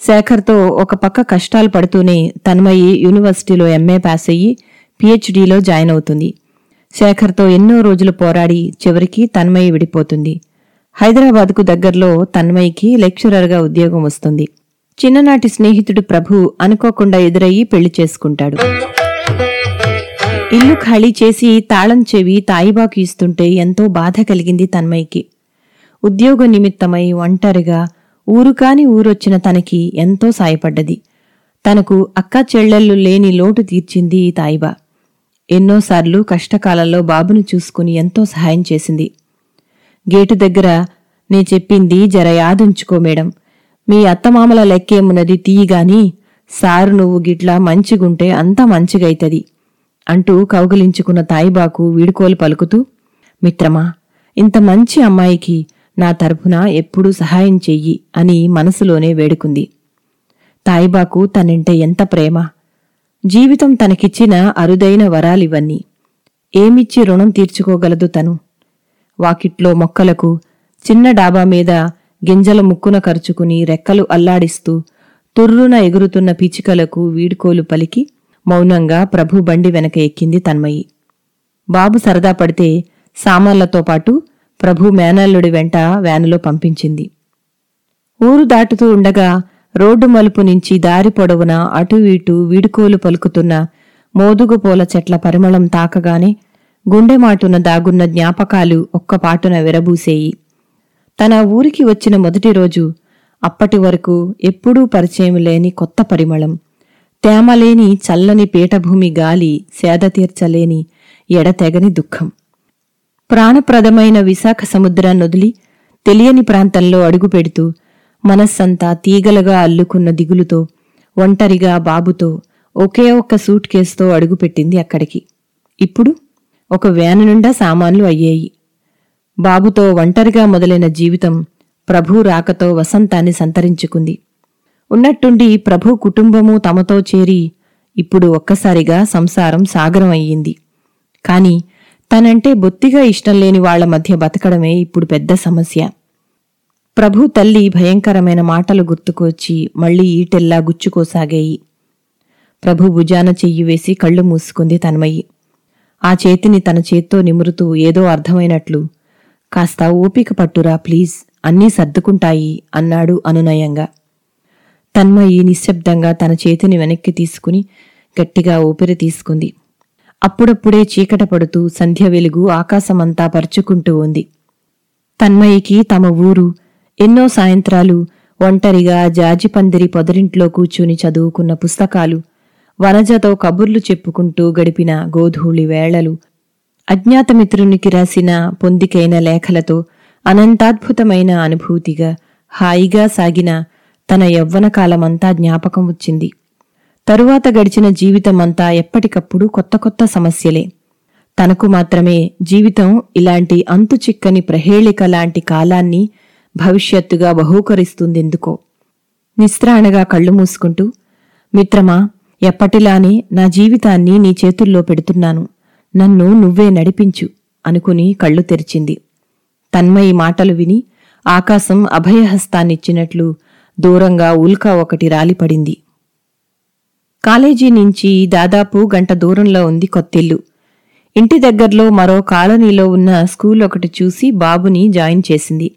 శేఖర్తో ఒక పక్క కష్టాలు పడుతూనే తన్మయి యూనివర్సిటీలో ఎంఏ పాస్ అయ్యి పీహెచ్డీలో జాయిన్ అవుతుంది. శేఖర్తో ఎన్నో రోజులు పోరాడి చివరికి తన్మయి విడిపోతుంది. హైదరాబాద్కు దగ్గరలో తన్మయికి లెక్చరర్గా ఉద్యోగం వస్తుంది. చిన్ననాటి స్నేహితుడు ప్రభు అనుకోకుండా ఎదురయ్యి పెళ్ళి చేసుకుంటాడు. ఇల్లు ఖాళీ చేసి తాళం చెవి తాయిబాకు ఇస్తుంటే ఎంతో బాధ కలిగింది తన్మయికి. ఉద్యోగ నిమిత్తమై ఒంటరిగా ఊరు కాని ఊరొచ్చిన తనకి ఎంతో సాయపడ్డది. తనకు అక్క చెల్లెళ్ళు లేని లోటు తీర్చింది ఈ తాయిబా. ఎన్నోసార్లు కష్టకాలంలో బాబును చూసుకుని ఎంతో సహాయం చేసింది. గేటు దగ్గర నే చెప్పింది జర యాదుంచుకో మేడం. మీ అత్తమామల లెక్కేమున్నది తీయగాని సారు నువ్వు గిట్లా మంచిగుంటే అంతా మంచిగైతది అంటూ కౌగిలించుకున్న తాయిబాకు వీడుకోలు పలుకుతూ మిత్రమా ఇంత మంచి అమ్మాయికి నా తరపున ఎప్పుడూ సహాయం చెయ్యి అని మనసులోనే వేడుకుంది. తాయిబాకు తనంటే ఎంత ప్రేమ. జీవితం తనకిచ్చిన అరుదైన వరాలివన్నీ. ఏమిచ్చి రుణం తీర్చుకోగలదు తను? వాకిట్లో మొక్కలకు చిన్న డాబా మీద గింజల ముక్కున కరుచుకుని రెక్కలు అల్లాడిస్తూ తుర్రున ఎగురుతున్న పిచికలకు వీడుకోలు పలికి మౌనంగా ప్రభు బండి వెనక ఎక్కింది తన్మయి. బాబు సరదా పడితే సామాన్లతో పాటు ప్రభు మేనల్లుడి వెంట వ్యానులో పంపించింది. ఊరు దాటుతూ ఉండగా రోడ్డు మలుపు నుంచి దారి పొడవున అటు ఇటు వీడుకోలు పలుకుతున్న మోదుగుపూల చెట్ల పరిమళం తాకగానే గుండెమాటున దాగున్న జ్ఞాపకాలు ఒక్కపాటున విరబూసేయి. తన ఊరికి వచ్చిన మొదటి రోజు అప్పటి వరకు ఎప్పుడూ పరిచయం లేని కొత్త పరిమళం. తేమలేని చల్లని పీఠభూమి గాలి సేద తీర్చలేని ఎడతెగని దుఃఖం. ప్రాణప్రదమైన విశాఖ సముద్రాన్ని వదిలి తెలియని ప్రాంతంలో అడుగుపెడుతూ మనస్సంతా తీగలుగా అల్లుకున్న దిగులుతో ఒంటరిగా బాబుతో ఒకే ఒక్క సూట్ కేసుతో అడుగుపెట్టింది అక్కడికి. ఇప్పుడు ఒక వ్యాను నిండా సామాన్లు అయ్యాయి. బాబుతో ఒంటరిగా మొదలైన జీవితం ప్రభు రాకతో వసంతాన్ని సంతరించుకుంది. ఉన్నట్టుండి ప్రభు కుటుంబము తమతో చేరి ఇప్పుడు ఒక్కసారిగా సంసారం సాగరం అయ్యింది కాని తనంటే బొత్తిగా ఇష్టం లేని వాళ్ళ మధ్య బతకడమే ఇప్పుడు పెద్ద సమస్య. ప్రభు తల్లి భయంకరమైన మాటలు గుర్తుకొచ్చి మళ్ళీ ఈటెల్లా గుచ్చుకోసాగాయి. ప్రభు భుజాన చెయ్యి వేసి కళ్ళు మూసుకుంది తన్మయి. ఆ చేతిని తన చేత్తో నిమురుతూ ఏదో అర్థమైనట్లు కాస్త ఓపిక పట్టురా ప్లీజ్ అన్నీ సర్దుకుంటాయి అన్నాడు అనునయంగా. తన్మయి నిశ్శబ్దంగా తన చేతిని వెనక్కి తీసుకుని గట్టిగా ఊపిరి తీసుకుంది. అప్పుడప్పుడే చీకట పడుతూ సంధ్య వెలుగు ఆకాశమంతా పరుచుకుంటూ ఉంది. తన్మయికి తమ ఊరు ఎన్నో సాయంత్రాలు ఒంటరిగా జాజిపందిరి పొదరింట్లో కూర్చుని చదువుకున్న పుస్తకాలు వనజతో కబుర్లు చెప్పుకుంటూ గడిపిన గోధూళి వేళలు అజ్ఞాతమిత్రునికి రాసిన పొందికైన లేఖలతో అనంతాద్భుతమైన అనుభూతిగా హాయిగా సాగిన తన యవ్వనకాలమంతా జ్ఞాపకం వచ్చింది. తరువాత గడిచిన జీవితమంతా ఎప్పటికప్పుడు కొత్త కొత్త సమస్యలే. తనకు మాత్రమే జీవితం ఇలాంటి అంతు చిక్కని ప్రహేళిక లాంటి కాలాన్ని భవిష్యత్తుగా బహూకరిస్తుందెందుకో. నిస్త్రాణగా కళ్ళు మూసుకుంటూ మిత్రమా ఎప్పటిలానే నా జీవితాన్ని నీ చేతుల్లో పెడుతున్నాను. నన్ను నువ్వే నడిపించు అనుకుని కళ్ళు తెరిచింది. తన్మయి మాటలు విని ఆకాశం అభయహస్తాన్నిచ్చినట్లు దూరంగా ఉల్కా ఒకటి రాలిపడింది. కాలేజీ నుంచి దాదాపు గంట దూరంలో ఉంది కొత్తిల్లు. ఇంటి దగ్గర్లో మరో కాలనీలో ఉన్న స్కూల్ ఒకటి చూసి బాబుని జాయిన్ చేసింది.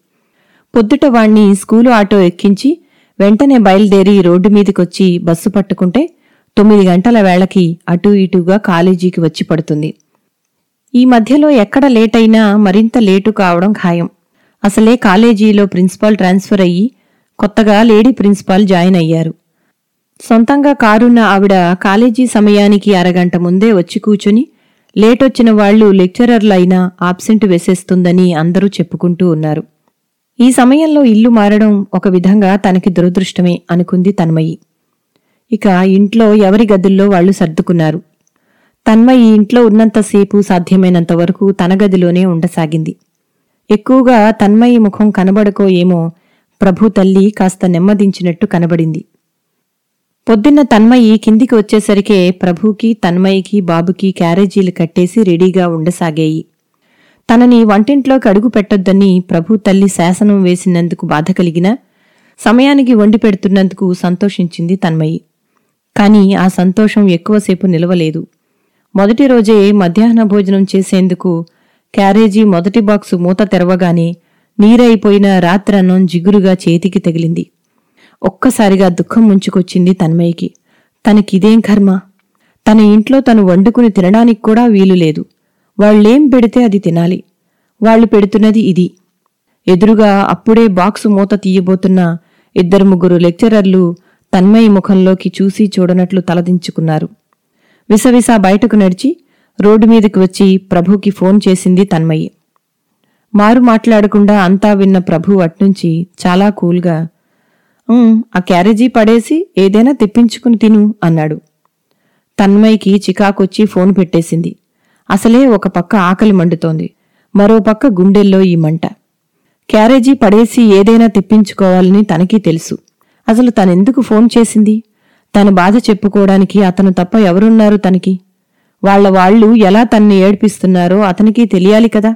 పొద్దుట వాణ్ణి స్కూలు ఆటో ఎక్కించి వెంటనే బయలుదేరి రోడ్డు మీదకొచ్చి బస్సు పట్టుకుంటే తొమ్మిది గంటల వేళకి అటూ ఇటుగా కాలేజీకి వచ్చి పడుతుంది. ఈ మధ్యలో ఎక్కడ లేట్ అయినా మరింత లేటు కావడం ఖాయం. అసలే కాలేజీలో ప్రిన్సిపాల్ ట్రాన్స్ఫర్ అయ్యి కొత్తగా లేడీ ప్రిన్సిపాల్ జాయిన్ అయ్యారు. సొంతంగా కారున్న ఆవిడ కాలేజీ సమయానికి అరగంట ముందే వచ్చి కూచుని లేటొచ్చిన వాళ్ళు లెక్చరర్లైనా ఆబ్సెంట్ వేసేస్తుందని అందరూ చెప్పుకుంటూ ఉన్నారు. ఈ సమయంలో ఇల్లు మారడం ఒక విధంగా తనకి దురదృష్టమే అనుకుంది తన్మయి. ఇక ఇంట్లో ఎవరి గదుల్లో వాళ్ళు సర్దుకున్నారు. తన్మయి ఇంట్లో ఉన్నంతసేపు సాధ్యమైనంత వరకు తన గదిలోనే ఉండసాగింది. ఎక్కువగా తన్మయి ముఖం కనబడకో ఏమో ప్రభు తల్లి కాస్త నెమ్మదించినట్టు కనబడింది. పొద్దున్న తన్మయి కిందికి వచ్చేసరికే ప్రభుకి తన్మయికి బాబుకి క్యారేజీలు కట్టేసి రెడీగా ఉండసాగాయి. తనని వంటింట్లోకి అడుగు పెట్టొద్దని ప్రభు తల్లి శాసనం వేసినందుకు బాధ కలిగిన సమయానికి వండి పెడుతున్నందుకు సంతోషించింది తన్మయి. కాని ఆ సంతోషం ఎక్కువసేపు నిలవలేదు. మొదటి రోజే మధ్యాహ్న భోజనం చేసేందుకు క్యారేజీ మొదటి బాక్సు మూత తెరవగానే నీరైపోయిన రాత్రన్నం జిగురుగా చేతికి తగిలింది. ఒక్కసారిగా దుఃఖం ముంచుకొచ్చింది తన్మయ్యకి. తనకిదేం కర్మ? తన ఇంట్లో తను వండుకుని తినడానికి కూడా వీలు లేదు. వాళ్ళేం పెడితే అది తినాలి. వాళ్ళు పెడుతున్నది ఇది. ఎదురుగా అప్పుడే బాక్సు మూత తీయబోతున్న ఇద్దరు ముగ్గురు లెక్చరర్లు తన్మయి ముఖంలోకి చూసి చూడనట్లు తలదించుకున్నారు. విసవిసా బయటకు నడిచి రోడ్డు మీదకి వచ్చి ప్రభుకి ఫోన్ చేసింది తన్మయి మారు మాట్లాడకుండా అంతా విన్న ప్రభు అట్నుంచి చాలా కూల్గా ఆ క్యారేజీ పడేసి ఏదైనా తెప్పించుకుని తిను అన్నాడు. తన్మయ్యకి చికాకొచ్చి ఫోన్ పెట్టేసింది. అసలే ఒక పక్క ఆకలి మండుతోంది. మరో పక్క గుండెల్లో ఈ మంట. క్యారేజీ పడేసి ఏదైనా తెప్పించుకోవాలని తనకి తెలుసు. అసలు తనెందుకు ఫోన్ చేసింది? తన బాధ చెప్పుకోవడానికి అతను తప్ప ఎవరున్నారు తనకి? వాళ్ళ వాళ్ళు ఎలా తన్ని ఏడ్పిస్తున్నారో అతనికి తెలియాలి కదా?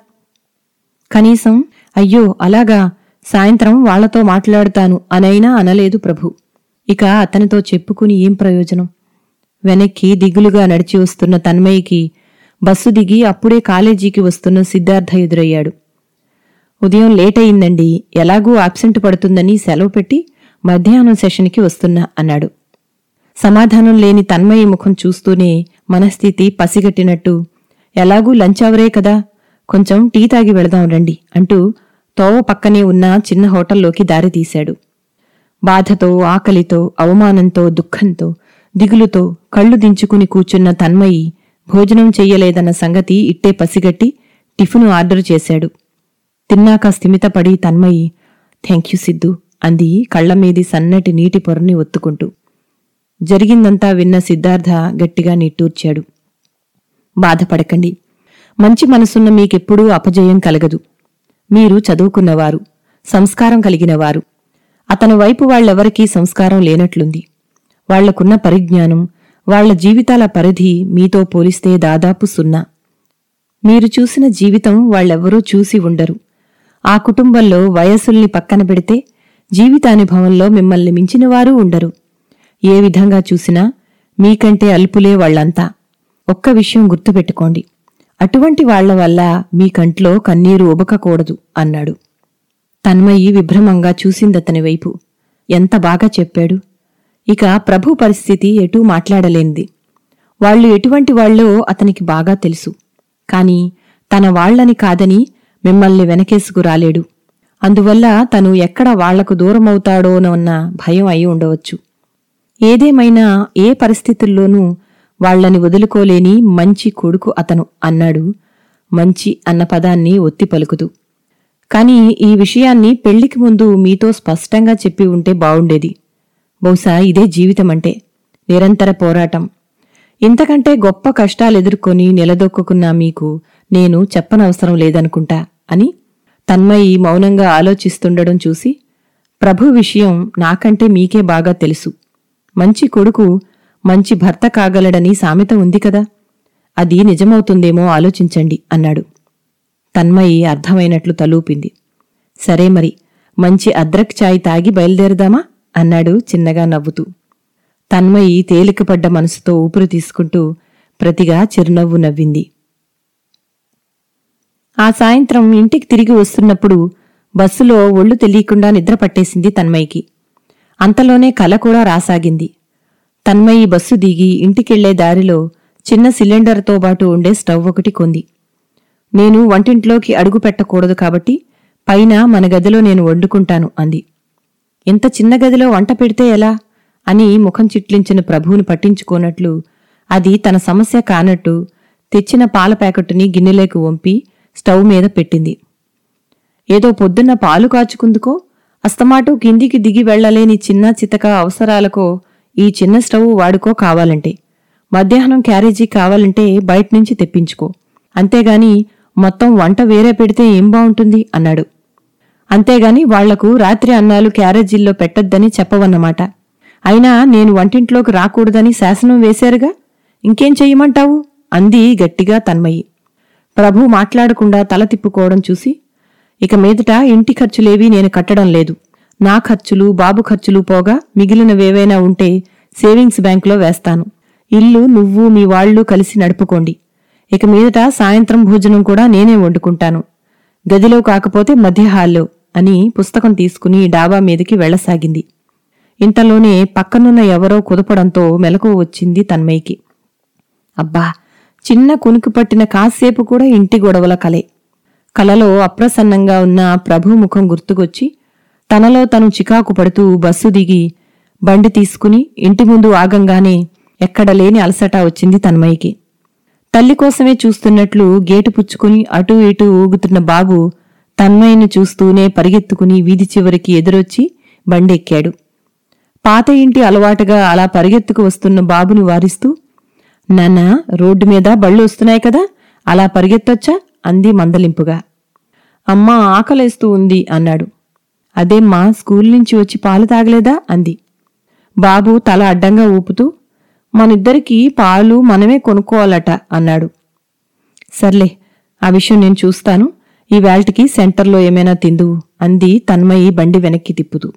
కనీసం అయ్యో అలాగా సాయంత్రం వాళ్ళతో మాట్లాడుతాను అనైనా అనలేదు ప్రభు. ఇక అతనితో చెప్పుకుని ఏం ప్రయోజనం? వెనక్కి దిగులుగా నడిచి వస్తున్న తన్మయ్యకి బస్సు దిగి అప్పుడే కాలేజీకి వస్తున్న సిద్ధార్థ ఎదురయ్యాడు. ఉదయం లేట్ అయిందండి ఎలాగూ ఆబ్సెంట్ పడుతుందని సెలవు పెట్టి మధ్యాహ్నం సెషన్కి వస్తున్నా అన్నాడు. సమాధానం లేని తన్మయి ముఖం చూస్తూనే మనస్థితి పసిగట్టినట్టు ఎలాగూ లంచ్ అవరే కదా కొంచెం టీ తాగి వెళదాం రండి అంటూ తోవ పక్కనే ఉన్న చిన్న హోటల్లోకి దారి తీశాడు. బాధతో ఆకలితో అవమానంతో దుఃఖంతో దిగులుతో కళ్ళు దించుకుని కూర్చున్న తన్మయి భోజనం చెయ్యలేదన్న సంగతి ఇట్టే పసిగట్టి టిఫిను ఆర్డరు చేశాడు. తిన్నాక స్థిమితపడి తన్మయి థ్యాంక్ యూ సిద్ధు అంది కళ్ళమీది సన్నటి నీటి పొరని ఒత్తుకుంటూ. జరిగిందంతా విన్న సిద్ధార్థ గట్టిగా నిట్టూర్చాడు. బాధపడకండి. మంచి మనసున్న మీకెప్పుడూ అపజయం కలగదు. మీరు చదువుకున్నవారు సంస్కారం కలిగినవారు. అతని వైపు వాళ్ళెవరికీ సంస్కారం లేనట్లుంది. వాళ్ళకున్న పరిజ్ఞానం వాళ్ళ జీవితాల పరిధి మీతో పోలిస్తే దాదాపు సున్నా. మీరు చూసిన జీవితం వాళ్ళెవ్వరూ చూసి ఉండరు. ఆ కుటుంబంలో వయస్సుల్ని పక్కన పెడితే జీవితానుభవంలో మిమ్మల్ని మించినవారూ ఉండరు. ఏ విధంగా చూసినా మీకంటే అల్పులే వాళ్ళంతా. ఒక్క విషయం గుర్తుపెట్టుకోండి. అటువంటి వాళ్ళ వల్ల మీ కంట్లో కన్నీరు ఉబకకూడదు అన్నాడు. తన్మయి విభ్రమంగా చూసిందతని వైపు. ఎంత బాగా చెప్పాడు? ఇక ప్రభు పరిస్థితి ఎటూ మాట్లాడలేనిది. వాళ్ళు ఎటువంటి వాళ్ళో అతనికి బాగా తెలుసు. కాని తన వాళ్ళని కాదని మిమ్మల్ని వెనకేసుకు రాలేడు. అందువల్ల తను ఎక్కడ వాళ్ళకు దూరమవుతాడోనన్న భయం అయి ఉండవచ్చు. ఏదేమైనా ఏ పరిస్థితుల్లోనూ వాళ్ళని వదులుకోలేని మంచి కొడుకు అతను అన్నాడు. మంచి అన్న పదాన్ని ఒత్తి పలుకుతూ. కాని ఈ విషయాన్ని పెళ్ళికి ముందు మీతో స్పష్టంగా చెప్పి ఉంటే బావుండేది. బహుశా ఇదే జీవితమంటే. నిరంతర పోరాటం. ఇంతకంటే గొప్ప కష్టాలెదుర్కొని నిలదొక్కున్న మీకు నేను చెప్పనవసరం లేదనుకుంటా అని తన్మయి మౌనంగా ఆలోచిస్తుండడం చూసి ప్రభు విషయం నాకంటే మీకే బాగా తెలుసు. మంచి కొడుకు మంచి భర్త కాగలడని సామెత ఉంది కదా? అది నిజమవుతుందేమో ఆలోచించండి అన్నాడు. తన్మయి అర్థమైనట్లు తలూపింది. సరే మరి మంచి అద్రక్ చాయ్ తాగి బయలుదేరదామా? అన్నాడు చిన్నగా నవ్వుతూ. తన్మయి తేలికపడ్డ మనసుతో ఊపిరి తీసుకుంటూ ప్రతిగా చిరునవ్వు నవ్వింది. ఆ సాయంత్రం ఇంటికి తిరిగి వస్తున్నప్పుడు బస్సులో ఒళ్ళు తెలియకుండా నిద్ర పట్టేసింది తన్మయికి. అంతలోనే కల కూడా రాసాగింది. తన్మయి బస్సు దిగి ఇంటికెళ్ళే దారిలో చిన్న సిలిండర్తో పాటు ఉండే స్టవ్ ఒకటి కొంది. నేను వంటింట్లోకి అడుగు పెట్టకూడదు కాబట్టి పైన మన గదిలో నేను వండుకుంటాను అంది. ఇంత చిన్న గదిలో వంట పెడితే ఎలా? అని ముఖం చిట్లించిన ప్రభువుని పట్టించుకోనట్లు అది తన సమస్య కానట్టు తెచ్చిన పాల ప్యాకెట్టుని గిన్నెలోకి వంపి స్టవ్ మీద పెట్టింది. ఏదో పొద్దున్న పాలు కాచుకుందుకో అస్తమాటూ కిందికి దిగి వెళ్ళలేని చిన్న చితక అవసరాలకో ఈ చిన్న స్టవ్ వాడుకో కావాలంటే. మధ్యాహ్నం క్యారేజీ కావాలంటే బయట నుంచి తెప్పించుకో. అంతేగాని మొత్తం వంట వేరే పెడితే ఏం బావుంటుంది అన్నాడు. అంతేగాని వాళ్ళకు రాత్రి అన్నాలు క్యారేజీల్లో పెట్టొద్దని చెప్పవన్నమాట. అయినా నేను వంటింట్లోకి రాకూడదని శాసనం వేశారుగా? ఇంకేం చెయ్యమంటావు? అంది గట్టిగా తన్మయి. ప్రభు మాట్లాడకుండా తల తిప్పుకోవడం చూసి ఇక మీదట ఇంటి ఖర్చులేవీ నేను కట్టడం లేదు. నా ఖర్చులు బాబు ఖర్చులు పోగా మిగిలినవేవైనా ఉంటే సేవింగ్స్ బ్యాంకులో వేస్తాను. ఇల్లు నువ్వు మీ వాళ్ళు కలిసి నడుపుకోండి. ఇక మీదట సాయంత్రం భోజనం కూడా నేనే వండుకుంటాను. గదిలో కాకపోతే మధ్య హాల్లో అని పుస్తకం తీసుకుని డాబా మీదకి వెళ్ళసాగింది ఇంతలోనే పక్కనున్న ఎవరో కుదపడంతో మెలకువ వచ్చింది తన్మయ్యకి. అబ్బా చిన్న కునుకు పట్టిన కాసేపు కూడా ఇంటి గొడవల కలే. కలలో అప్రసన్నంగా ఉన్న ప్రభు ముఖం గుర్తుకొచ్చి తనలో తను చికాకు పడుతూ బస్సు దిగి బండి తీసుకుని ఇంటి ముందు ఆగంగానే ఎక్కడ లేని అలసట వచ్చింది తన్మయ్యకి. తల్లి కోసమే చూస్తున్నట్లు గేటు పుచ్చుకుని అటూ ఇటూ ఊగుతున్న బాబు తన్మయ్యను చూస్తూనే పరిగెత్తుకుని వీధి చివరికి ఎదురొచ్చి బండెక్కాడు. పాత ఇంటి అలవాటుగా అలా పరిగెత్తుకు వస్తున్న బాబుని వారిస్తూ నాన్నా రోడ్డు మీద బళ్ళు వస్తున్నాయి కదా అలా పరిగెత్తొచ్చా? అంది మందలింపుగా. అమ్మా ఆకలేస్తూ ఉంది అన్నాడు. అదేమ్మా స్కూల్ నుంచి వచ్చి పాలు తాగలేదా? అంది. బాబు తల అడ్డంగా ఊపుతూ మనిద్దరికీ పాలు మనమే కొనుక్కోవాలట అన్నాడు. సర్లే ఆ విషయం నేను చూస్తాను. ఈ వేల్టికి సెంటర్లో ఏమైనా తిందువు అంది తన్మయి బండి వెనక్కి తిప్పుతూ.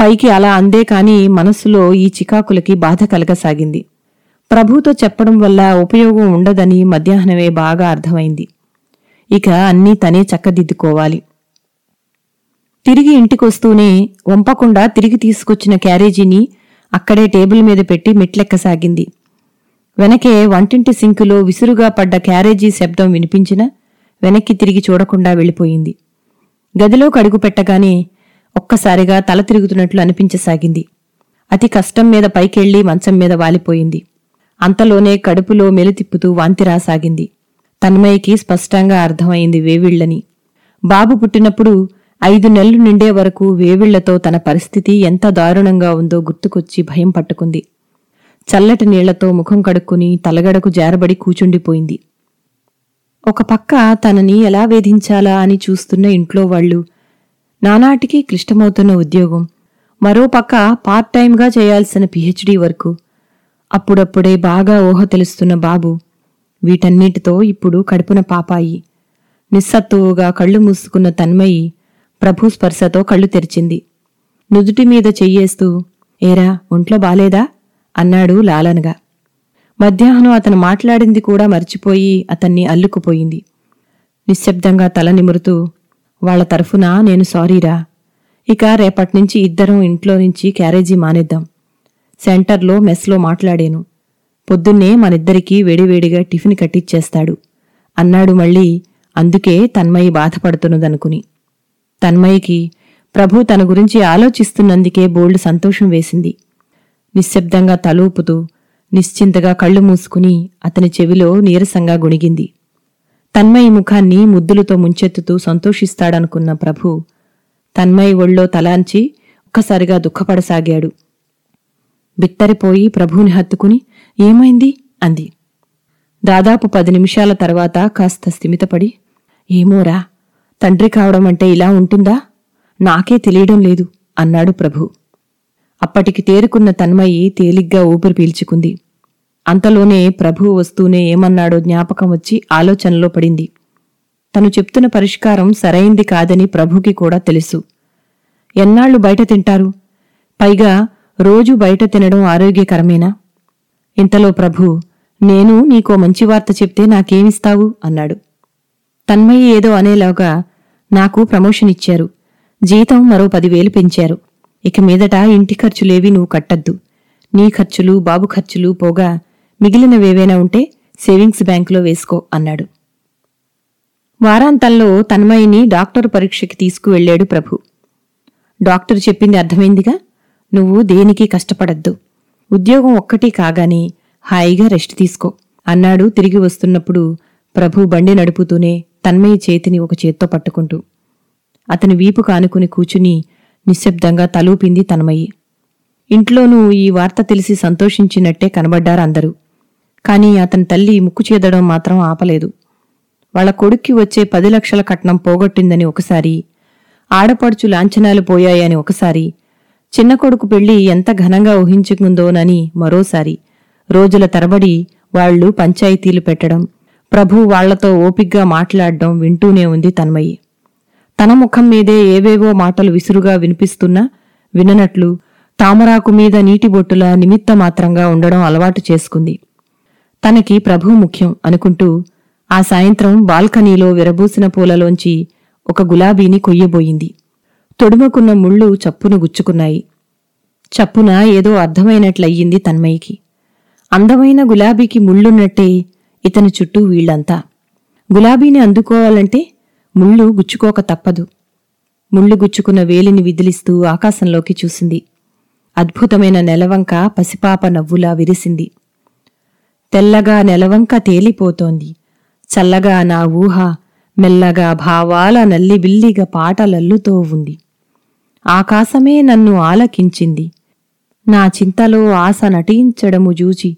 పైకి అలా అందే కాని మనస్సులో ఈ చికాకులకి బాధ కలగసాగింది. ప్రభుతో చెప్పడం వల్ల ఉపయోగం ఉండదని మధ్యాహ్నమే బాగా అర్థమైంది. ఇక అన్నీ తనే చక్కదిద్దుకోవాలి. తిరిగి ఇంటికొస్తూనే వంపకుండా తిరిగి తీసుకొచ్చిన క్యారేజీని అక్కడే టేబుల్ మీద పెట్టి మెట్లెక్కసాగింది. వెనకే వంటింటి సింకులో విసురుగా పడ్డ క్యారేజీ శబ్దం వినిపించిన వెనక్కి తిరిగి చూడకుండా వెళ్ళిపోయింది. గదిలో కడుగు పెట్టగానే ఒక్కసారిగా తల తిరుగుతున్నట్లు అనిపించసాగింది. అతి కష్టం మీద పైకెళ్ళి మంచం మీద వాలిపోయింది. అంతలోనే కడుపులో మెలితిప్పుతూ వాంతి రాసాగింది. తన్మయ్యకి స్పష్టంగా అర్థమైంది వేవిళ్ళని బాబు పుట్టినప్పుడు ఐదు నెలలు నిండే వరకు వేవిళ్ళతో తన పరిస్థితి ఎంత దారుణంగా ఉందో గుర్తుకొచ్చి భయం పట్టుకుంది. చల్లటి నీళ్ళతో ముఖం కడుక్కుని తలగడకు జారబడి కూచుండిపోయింది. ఒక పక్క తనని ఎలా వేధించాలా అని చూస్తున్న ఇంట్లో వాళ్ళు నానాటికి క్లిష్టమవుతున్న ఉద్యోగం మరో పక్క పార్ట్ టైంగా చేయాల్సిన పిహెచ్డీ వరకు. అప్పుడప్పుడే బాగా ఊహ తెలుస్తున్న బాబు వీటన్నిటితో ఇప్పుడు కడుపున పాపాయి. నిస్సత్తువుగా కళ్ళు మూసుకున్న తన్మయి ప్రభు స్పర్శతో కళ్ళు తెరిచింది. నుదుటి మీద చెయ్యేస్తూ ఏరా ఒంట్లో బాలేదా? అన్నాడు లాలనగా. మధ్యాహ్నం అతను మాట్లాడింది కూడా మర్చిపోయి అతన్ని అల్లుకుపోయింది. నిశ్శబ్దంగా తల నిమురుతూ వాళ్ళ తరఫున? నేను సారీరా. ఇక రేపట్నుంచి ఇద్దరం ఇంట్లో నుంచి క్యారేజీ మానేద్దాం. సెంటర్లో మెస్లో మాట్లాడాను. పొద్దున్నే మనిద్దరికీ వేడివేడిగా టిఫిన్ కట్టిచ్చేస్తాడు అన్నాడు మళ్ళీ అందుకే తన్మయి బాధపడుతున్నదనుకుని. తన్మయికి ప్రభు తన గురించి ఆలోచిస్తున్నందుకే బోల్డ్ సంతోషం వేసింది. నిశ్శబ్దంగా తలూపుతూ నిశ్చింతగా కళ్ళు మూసుకుని అతని చెవిలో నీరసంగా గుణిగింది. తన్మయి ముఖాన్ని ముద్దులతో ముంచెత్తుతూ సంతోషిస్తాడనుకున్న ప్రభు తన్మయి ఒళ్ళో తలాంచి ఒక్కసారిగా దుఃఖపడసాగాడు. బిత్తరిపోయి ప్రభువుని హత్తుకుని ఏమైంది? అంది. దాదాపు పది నిమిషాల తర్వాత కాస్త స్థిమితపడి ఏమోరా తండ్రి కావడం అంటే ఇలా ఉంటుందా? నాకే తెలియడం లేదు అన్నాడు ప్రభు. అప్పటికి తేరుకున్న తన్మయి తేలిగ్గా ఊపిరి పీల్చుకుంది. అంతలోనే ప్రభువు వస్తూనే ఏమన్నాడో జ్ఞాపకం వచ్చి ఆలోచనలో పడింది. తను చెప్తున్న పరిష్కారం సరైంది కాదని ప్రభుకి కూడా తెలుసు. ఎన్నాళ్ళు బయట తింటారు? పైగా రోజూ బయట తినడం ఆరోగ్యకరమేనా? ఇంతలో ప్రభు నేను నీకో మంచి వార్త చెప్తే నాకేమిస్తావు? అన్నాడు. తన్మయ్య ఏదో అనేలాగా నాకు ప్రమోషన్ ఇచ్చారు. జీతం మరో పదివేలు పెంచారు. ఇక మీదట ఇంటి ఖర్చులేవి నువ్వు కట్టద్దు. నీ ఖర్చులు బాబు ఖర్చులు పోగా మిగిలినవేవైనా ఉంటే సేవింగ్స్ బ్యాంకులో వేసుకో అన్నాడు. వారాంతంలో తన్మయిని డాక్టర్ పరీక్షకి తీసుకువెళ్ళాడు ప్రభు. డాక్టర్ చెప్పింది అర్థమైందిగా? నువ్వు దేనికి కష్టపడద్దు. ఉద్యోగం ఒక్కటి కాగానే హాయిగా రెస్ట్ తీసుకో అన్నాడు తిరిగి వస్తున్నప్పుడు ప్రభు బండి నడుపుతూనే తన్మయ్య చేతిని ఒక చేత్తో పట్టుకుంటూ అతని వీపు కానుకుని కూచుని నిశ్శబ్దంగా తలూపింది తన్మయ్యి ఇంట్లోనూ ఈ వార్త తెలిసి సంతోషించినట్టే కనబడ్డారు అందరూ. కాని అతని తల్లి ముక్కు చేదడం మాత్రం ఆపలేదు. వాళ్ళ కొడుక్కి వచ్చే పది లక్షల కట్నం పోగొట్టిందని ఒకసారి ఆడపడుచు లాంఛనాలు పోయాయని ఒకసారి చిన్న కొడుకు పెళ్ళి ఎంత ఘనంగా ఊహించుకుందోనని మరోసారి రోజుల తరబడి వాళ్ళు పంచాయతీలు పెట్టడం ప్రభు వాళ్ళతో ఓపిగ్గా మాట్లాడడం వింటూనే ఉంది తన్మయి. తన ముఖం మీదే ఏవేవో మాటలు విసురుగా వినిపిస్తున్నా విననట్లు తామరాకు మీద నీటి బొట్టులా ఉండడం అలవాటు చేసుకుంది. తనకి ప్రభు ముఖ్యం అనుకుంటూ ఆ సాయంత్రం బాల్కనీలో విరబూసిన పూలలోంచి ఒక గులాబీని కొయ్యబోయింది. తొడుమకున్న ముళ్ళు చప్పును గుచ్చుకున్నాయి. చప్పున ఏదో అర్థమైనట్లయ్యింది తన్మయికి. అందమైన గులాబీకి ముళ్ళున్నట్టే ఇతని చుట్టూ వీళ్ళంతా గులాబీని అందుకోవాలంటే ముళ్ళు గుచ్చుకోక తప్పదు. ముళ్ళు గుచ్చుకున్న వేలిని విదిలిస్తూ ఆకాశంలోకి చూసింది. అద్భుతమైన నెలవంక పసిపాప నవ్వులా విరిసింది. తెల్లగా నెలవంక తేలిపోతోంది. చల్లగా నా ఊహ మెల్లగా భావాల నల్లిబిల్లిగా పాటలల్లుతో ఉంది. ఆకాశమే నన్ను ఆలకించింది. నా చింతలో ఆశ నటించడము జూచి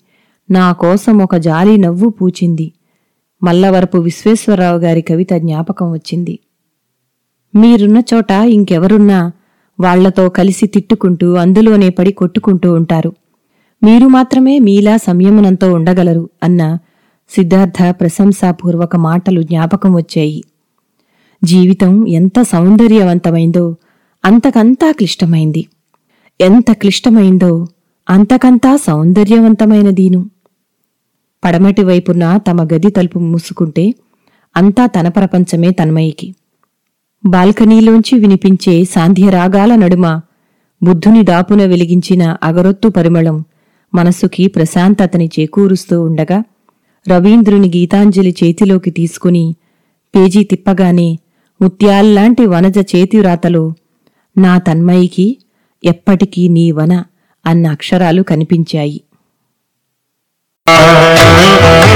నా కోసం ఒక జాలి నవ్వు పూచింది. మల్లవరపు విశ్వేశ్వరరావు గారి కవిత జ్ఞాపకం వచ్చింది. మీరున్న చోట ఇంకెవరున్నా వాళ్ళతో కలిసి తిట్టుకుంటూ అందులోనే పడి కొట్టుకుంటూ ఉంటారు. మీరు మాత్రమే మీలా సంయమనంతో ఉండగలరు అన్న సిద్ధార్థ ప్రశంసాపూర్వక మాటలు జ్ఞాపకం వచ్చాయి. జీవితం ఎంత సౌందర్యవంతమైందో అంతకంతా క్లిష్టమైంది. ఎంత క్లిష్టమైందో అంతకంతా సౌందర్యవంతమైనదీను పడమటి వైపున తమ గది తలుపు మూసుకుంటే అంతా తన ప్రపంచమే తన్మయికి. బాల్కనీలోంచి వినిపించే సాంధ్యరాగాల నడుమ బుద్ధుని దాపున వెలిగించిన అగరొత్తు పరిమళం మనసుకి ప్రశాంతతని చేకూరుస్తూ ఉండగా రవీంద్రుని గీతాంజలి చేతిలోకి తీసుకుని పేజీ తిప్పగానే ముత్యాల్లాంటి వనజ చేతిరాతలో నా తన్మయికి ఎప్పటికీ నీ వన అన్న అక్షరాలు కనిపించాయి. Música